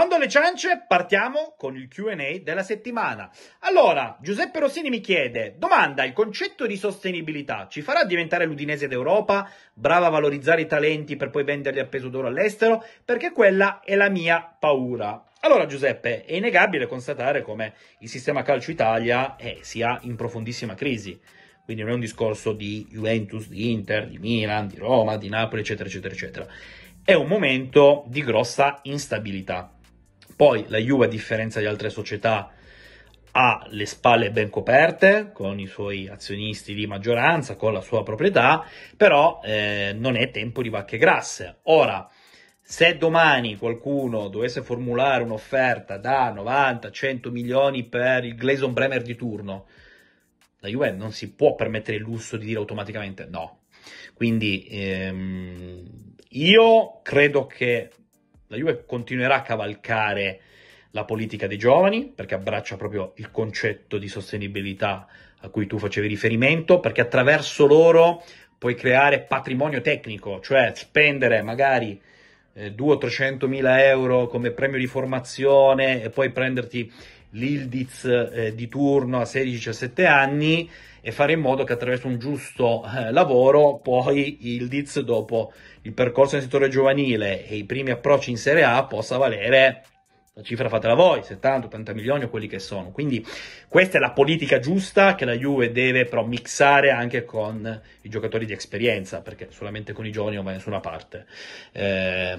Bando alle ciance, partiamo con il QA della settimana. Allora, Giuseppe Rossini mi chiede: domanda, il concetto di sostenibilità ci farà diventare l'Udinese d'Europa, brava a valorizzare i talenti per poi venderli a peso d'oro all'estero? Perché quella è la mia paura. Allora, Giuseppe, è innegabile constatare come il sistema calcio Italia eh, sia in profondissima crisi. Quindi non è un discorso di Juventus, di Inter, di Milan, di Roma, di Napoli, eccetera, eccetera, eccetera è un momento di grossa instabilità. Poi la Juve, a differenza di altre società, ha le spalle ben coperte con i suoi azionisti di maggioranza, con la sua proprietà, però eh, non è tempo di vacche grasse. Ora, se domani qualcuno dovesse formulare un'offerta da 90-100 milioni per il Gleison Bremer di turno, la Juve non si può permettere il lusso di dire automaticamente no. Quindi ehm, io credo che la Juve continuerà a cavalcare la politica dei giovani, perché abbraccia proprio il concetto di sostenibilità a cui tu facevi riferimento, perché attraverso loro puoi creare patrimonio tecnico, cioè spendere magari eh, 200 o 300 mila euro come premio di formazione e poi prenderti l'Ildiz eh, di turno a 16-17 anni e fare in modo che attraverso un giusto eh, lavoro poi Ildiz dopo il percorso nel settore giovanile e i primi approcci in Serie A possa valere la cifra fatela voi, 70-80 milioni o quelli che sono. Quindi questa è la politica giusta che la Juve deve però mixare anche con i giocatori di esperienza, perché solamente con i giovani non va da nessuna parte. Eh,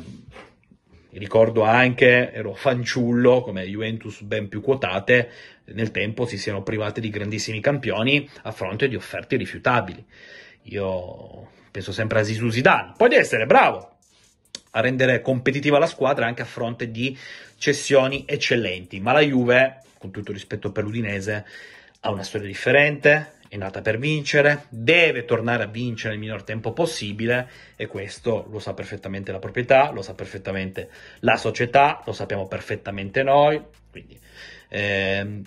ricordo anche, ero fanciullo, come Juventus ben più quotate, nel tempo si siano private di grandissimi campioni a fronte di offerte rifiutabili. Io penso sempre a Zizou Zidane, deve essere bravo a rendere competitiva la squadra anche a fronte di cessioni eccellenti, ma la Juve, con tutto rispetto per l'Udinese, ha una storia differente, è nata per vincere, deve tornare a vincere nel minor tempo possibile e questo lo sa perfettamente la proprietà, lo sa perfettamente la società, lo sappiamo perfettamente noi, quindi eh,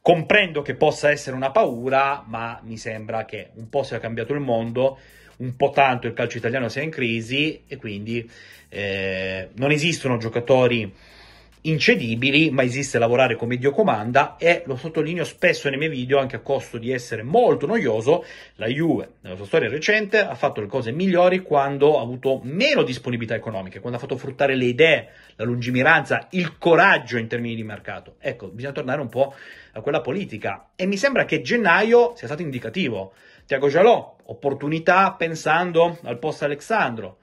comprendo che possa essere una paura, ma mi sembra che un po' sia cambiato il mondo, un po' tanto il calcio italiano sia in crisi e quindi eh, non esistono giocatori incedibili, ma esiste lavorare come Dio comanda e lo sottolineo spesso nei miei video anche a costo di essere molto noioso, la Juve nella sua storia recente ha fatto le cose migliori quando ha avuto meno disponibilità economiche, quando ha fatto fruttare le idee, la lungimiranza, il coraggio in termini di mercato. Ecco, bisogna tornare un po' a quella politica e mi sembra che gennaio sia stato indicativo. Tiago Jalò, opportunità pensando al post Alexandro.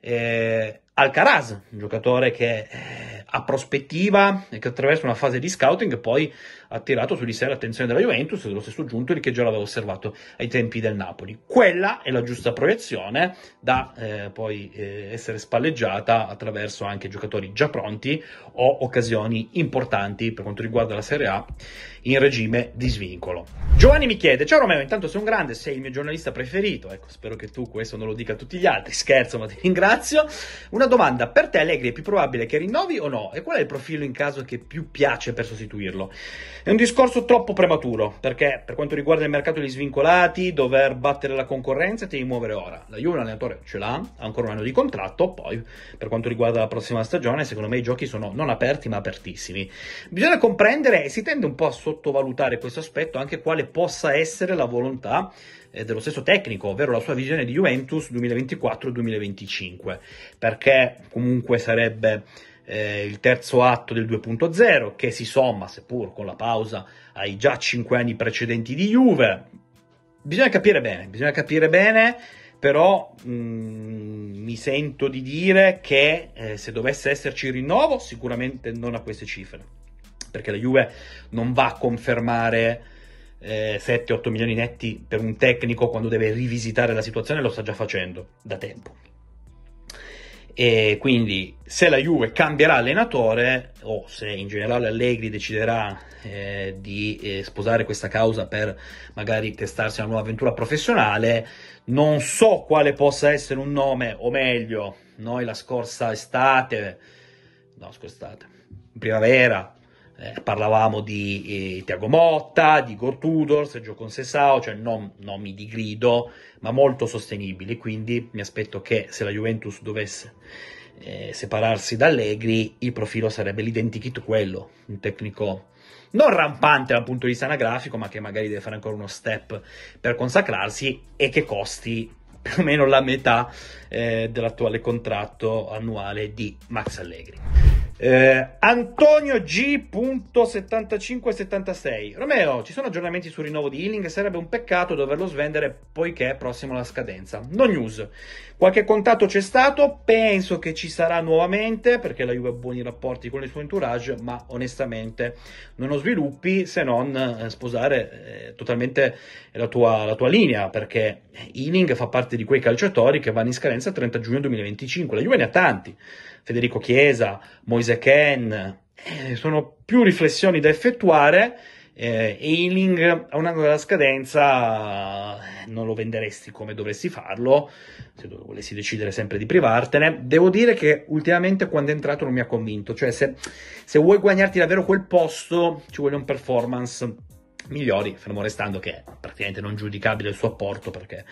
Eh, Alcaraz, un giocatore che eh, ha prospettiva e che attraverso una fase di scouting poi ha attirato su di sé l'attenzione della Juventus e dello stesso Giuntoli che già l'aveva osservato ai tempi del Napoli. Quella è la giusta proiezione da eh, poi eh, essere spalleggiata attraverso anche giocatori già pronti o occasioni importanti per quanto riguarda la Serie A in regime di svincolo. Giovanni mi chiede: Ciao Romeo, intanto sei un grande, sei il mio giornalista preferito. Ecco, spero che tu questo non lo dica a tutti gli altri. Scherzo, ma ti ringrazio. Una domanda: per te Allegri è più probabile che rinnovi o no? E qual è il profilo in caso che più piace per sostituirlo? È un discorso troppo prematuro, perché per quanto riguarda il mercato degli svincolati, dover battere la concorrenza devi muovere ora. La Juve un allenatore ce l'ha, ha ancora un anno di contratto, poi per quanto riguarda la prossima stagione, secondo me i giochi sono non aperti ma apertissimi. Bisogna comprendere e si tende un po' a sottovalutare questo aspetto anche quale possa essere la volontà eh, dello stesso tecnico, ovvero la sua visione di Juventus 2024-2025, perché comunque sarebbe eh, il terzo atto del 2.0 che si somma, seppur con la pausa, ai già cinque anni precedenti di Juve. Bisogna capire bene, bisogna capire bene, però mh, mm, mi sento di dire che eh, se dovesse esserci rinnovo, sicuramente non a queste cifre, perché la Juve non va a confermare eh, 7-8 milioni netti per un tecnico quando deve rivisitare la situazione, lo sta già facendo da tempo. E quindi se la Juve cambierà allenatore o se in generale Allegri deciderà eh, di eh, sposare questa causa per magari testarsi una nuova avventura professionale, non so quale possa essere un nome, o meglio, noi la scorsa estate, no, scusate, primavera, eh, parlavamo di eh, Tiago Motta, di Gortudor, Sergio Consesao, cioè non nomi di grido, ma molto sostenibili. Quindi mi aspetto che se la Juventus dovesse eh, separarsi da Allegri, il profilo sarebbe l'identikit quello, un tecnico non rampante dal punto di vista anagrafico, ma che magari deve fare ancora uno step per consacrarsi e che costi più o meno la metà eh, dell'attuale contratto annuale di Max Allegri. Eh, Antonio G.7576 Romeo, ci sono aggiornamenti sul rinnovo di Healing? Sarebbe un peccato doverlo svendere poiché è prossimo alla scadenza. No news. Qualche contatto c'è stato, penso che ci sarà nuovamente perché la Juve ha buoni rapporti con il suo entourage, ma onestamente non ho sviluppi se non eh, sposare eh, totalmente la tua, la tua linea perché Healing fa parte di quei calciatori che vanno in scadenza il 30 giugno 2025. La Juve ne ha tanti. Federico Chiesa, Moise Ken, eh, sono più riflessioni da effettuare. Eh, a un anno della scadenza non lo venderesti come dovresti farlo se volessi decidere sempre di privartene devo dire che ultimamente quando è entrato non mi ha convinto cioè se, se vuoi guadagnarti davvero quel posto ci vuole un performance migliori, fermo restando che è praticamente non giudicabile il suo apporto perché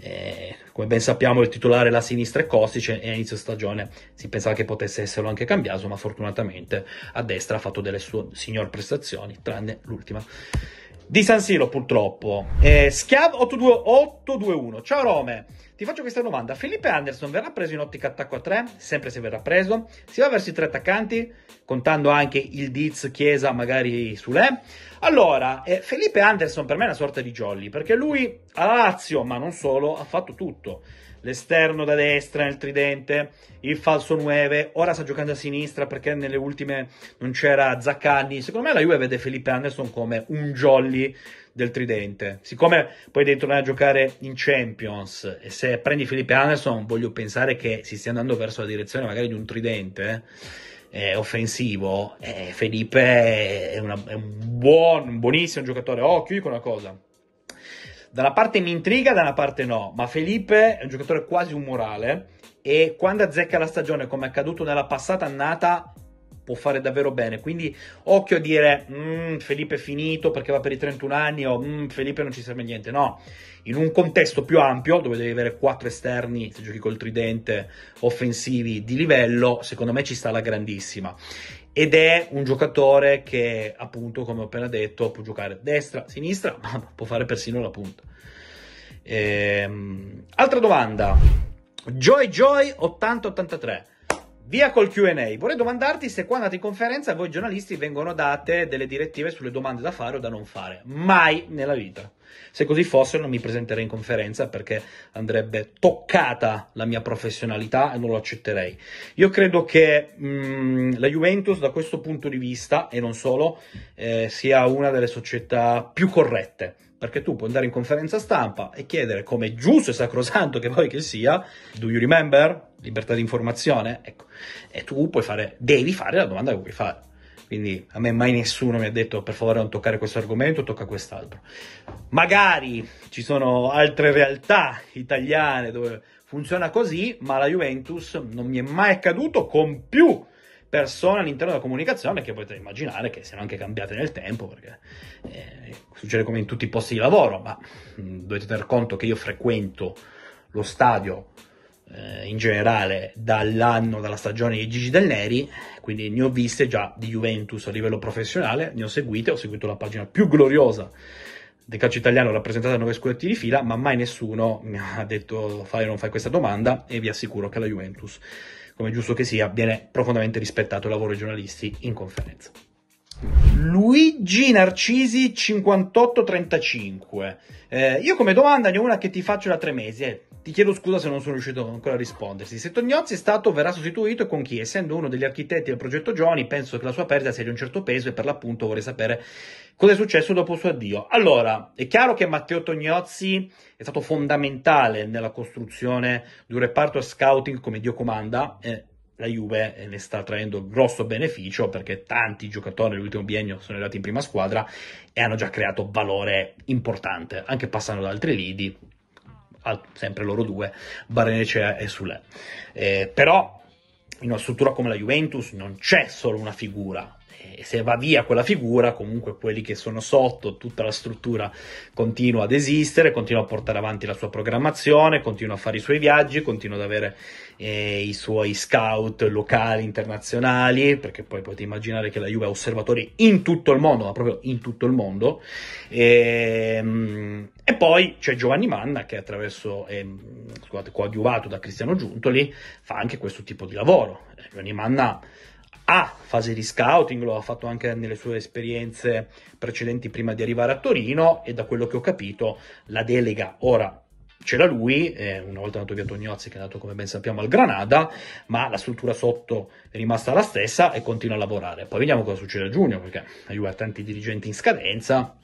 eh, come ben sappiamo il titolare la sinistra è Kostic e a inizio stagione si pensava che potesse esserlo anche cambiato ma fortunatamente a destra ha fatto delle sue signor prestazioni tranne l'ultima di San Siro purtroppo. Eh, Schiav 821 ciao Rome. Ti faccio questa domanda. Felipe Anderson verrà preso in ottica attacco a 3 sempre se verrà preso. Si va verso i tre attaccanti contando anche il Diz Chiesa magari su Le allora, eh, Felipe Anderson per me è una sorta di jolly, perché lui a Lazio, ma non solo, ha fatto tutto. L'esterno da destra nel tridente, il falso 9, ora sta giocando a sinistra perché nelle ultime non c'era Zaccagni. Secondo me la Juve vede Felipe Anderson come un jolly del tridente. Siccome poi devi tornare a giocare in Champions e se prendi Felipe Anderson voglio pensare che si stia andando verso la direzione magari di un tridente. Eh offensivo, eh, Felipe è, una, è, un buon, buonissimo giocatore. Occhio, dico una cosa. Da una parte mi intriga, da una parte no, ma Felipe è un giocatore quasi un morale e quando azzecca la stagione, come è accaduto nella passata annata, può fare davvero bene. Quindi occhio a dire mm, Felipe è finito perché va per i 31 anni o mm, Felipe non ci serve niente. No, in un contesto più ampio dove devi avere quattro esterni, se giochi col tridente, offensivi di livello, secondo me ci sta la grandissima. Ed è un giocatore che, appunto, come ho appena detto, può giocare destra, sinistra, ma può fare persino la punta. Ehm, altra domanda. Joy Joy 8083. Via col QA. Vorrei domandarti se quando andate in conferenza voi giornalisti vengono date delle direttive sulle domande da fare o da non fare. Mai nella vita. Se così fosse non mi presenterei in conferenza perché andrebbe toccata la mia professionalità e non lo accetterei. Io credo che mh, mm, la Juventus da questo punto di vista, e non solo, eh, sia una delle società più corrette perché tu puoi andare in conferenza stampa e chiedere come giusto e sacrosanto che vuoi che sia, do you remember? Libertà di informazione, ecco, e tu puoi fare, devi fare la domanda che vuoi fare. Quindi a me mai nessuno mi ha detto per favore non toccare questo argomento, tocca quest'altro. Magari ci sono altre realtà italiane dove funziona così, ma la Juventus non mi è mai accaduto con più persone all'interno della comunicazione che potete immaginare che siano anche cambiate nel tempo perché eh, succede come in tutti i posti di lavoro ma mh, mm, dovete tener conto che io frequento lo stadio eh, in generale dall'anno, dalla stagione di Gigi Del Neri quindi ne ho viste già di Juventus a livello professionale ne ho seguite, ho seguito la pagina più gloriosa del calcio italiano rappresentata da nove scudetti di fila ma mai nessuno mi ha detto fai o non fai questa domanda e vi assicuro che la Juventus come giusto che sia, viene profondamente rispettato il lavoro dei giornalisti in conferenza. Luigi Narcisi 5835. Eh, io come domanda ne ho una che ti faccio da tre mesi. Eh. Ti chiedo scusa se non sono riuscito ancora a rispondersi. Se Tognozzi è stato, verrà sostituito con chi? Essendo uno degli architetti del progetto Giovani, penso che la sua perdita sia di un certo peso e per l'appunto vorrei sapere cosa è successo dopo il suo addio. Allora, è chiaro che Matteo Tognozzi è stato fondamentale nella costruzione di un reparto scouting come Dio comanda. Eh, la Juve ne sta traendo grosso beneficio perché tanti giocatori nell'ultimo biennio sono arrivati in prima squadra e hanno già creato valore importante, anche passando da altri lidi, sempre loro due, Barenecea e Sule. Eh, però in una struttura come la Juventus non c'è solo una figura, e se va via quella figura, comunque quelli che sono sotto, tutta la struttura continua ad esistere, continua a portare avanti la sua programmazione, continua a fare i suoi viaggi, continua ad avere eh, i suoi scout locali, internazionali, perché poi potete immaginare che la Juve ha osservatori in tutto il mondo, ma proprio in tutto il mondo. E, ehm, e poi c'è Giovanni Manna che attraverso, eh, scusate, coadiuvato da Cristiano Giuntoli, fa anche questo tipo di lavoro. Giovanni Manna ha fase di scouting, lo ha fatto anche nelle sue esperienze precedenti prima di arrivare a Torino e da quello che ho capito la delega ora ce l'ha lui, eh, una volta andato via Tognozzi che è andato come ben sappiamo al Granada, ma la struttura sotto è rimasta la stessa e continua a lavorare. Poi vediamo cosa succede a giugno perché ha tanti dirigenti in scadenza,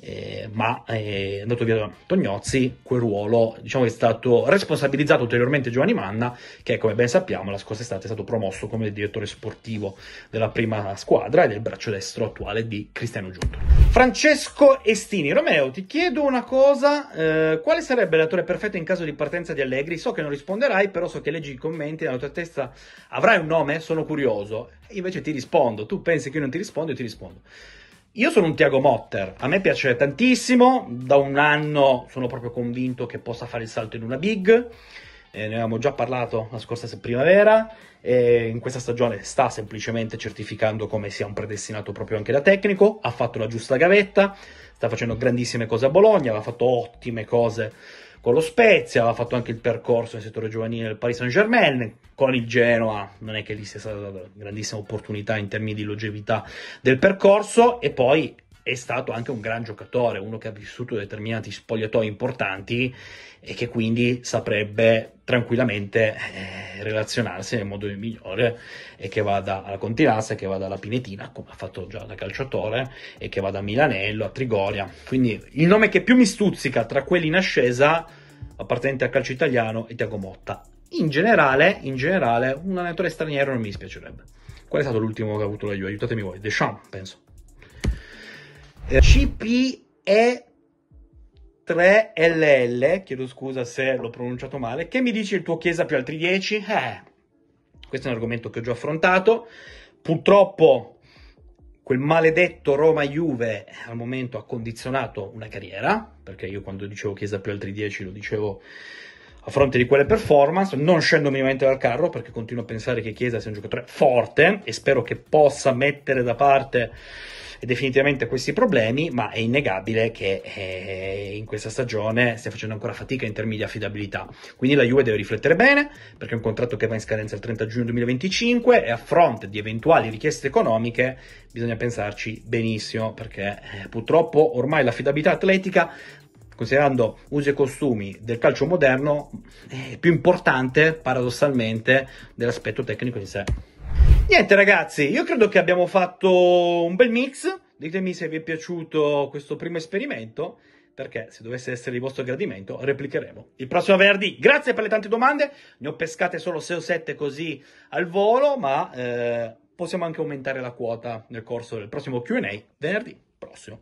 eh, ma è andato via Tognozzi, quel ruolo diciamo è stato responsabilizzato ulteriormente Giovanni Manna, che come ben sappiamo la scorsa estate è stato promosso come direttore sportivo della prima squadra e del braccio destro attuale di Cristiano Giunto. Francesco Estini, Romeo, ti chiedo una cosa, eh, quale sarebbe l'attore perfetto in caso di partenza di Allegri? So che non risponderai, però so che leggi i commenti nella tua testa, avrai un nome? Sono curioso. Io invece ti rispondo, tu pensi che io non ti rispondo, io ti rispondo. Io sono un Tiago Motter, a me piace tantissimo, da un anno sono proprio convinto che possa fare il salto in una big, eh, ne avevamo già parlato la scorsa primavera, e in questa stagione sta semplicemente certificando come sia un predestinato proprio anche da tecnico, ha fatto la giusta gavetta, sta facendo grandissime cose a Bologna, aveva fatto ottime cose con lo Spezia, aveva fatto anche il percorso nel settore giovanile del Paris Saint Germain, con il Genoa non è che lì sia stata una grandissima opportunità in termini di longevità del percorso e poi è stato anche un gran giocatore, uno che ha vissuto determinati spogliatoi importanti e che quindi saprebbe tranquillamente eh, relazionarsi nel modo migliore e che vada alla Continazza, che vada alla Pinetina, come ha fatto già da calciatore, e che vada a Milanello, a Trigoria. Quindi il nome che più mi stuzzica tra quelli in ascesa, appartenente al calcio italiano, è Tiago Motta. In generale, in generale, un allenatore straniero non mi dispiacerebbe. Qual è stato l'ultimo che ha avuto la Juve? Aiutatemi voi. Deschamps, penso. CPE 3LL, chiedo scusa se l'ho pronunciato male, che mi dici il tuo Chiesa più altri 10? Eh, questo è un argomento che ho già affrontato. Purtroppo quel maledetto Roma-Juve al momento ha condizionato una carriera, perché io quando dicevo Chiesa più altri 10 lo dicevo a fronte di quelle performance, non scendo minimamente dal carro perché continuo a pensare che Chiesa sia un giocatore forte e spero che possa mettere da parte definitivamente questi problemi, ma è innegabile che eh, in questa stagione stia facendo ancora fatica in termini di affidabilità. Quindi la Juve deve riflettere bene, perché è un contratto che va in scadenza il 30 giugno 2025 e a fronte di eventuali richieste economiche bisogna pensarci benissimo, perché eh, purtroppo ormai l'affidabilità atletica considerando usi e costumi del calcio moderno, è più importante paradossalmente dell'aspetto tecnico in sé. Niente ragazzi, io credo che abbiamo fatto un bel mix, ditemi se vi è piaciuto questo primo esperimento, perché se dovesse essere di vostro gradimento replicheremo il prossimo venerdì. Grazie per le tante domande, ne ho pescate solo 6 o 7 così al volo, ma eh, possiamo anche aumentare la quota nel corso del prossimo Q&A venerdì prossimo.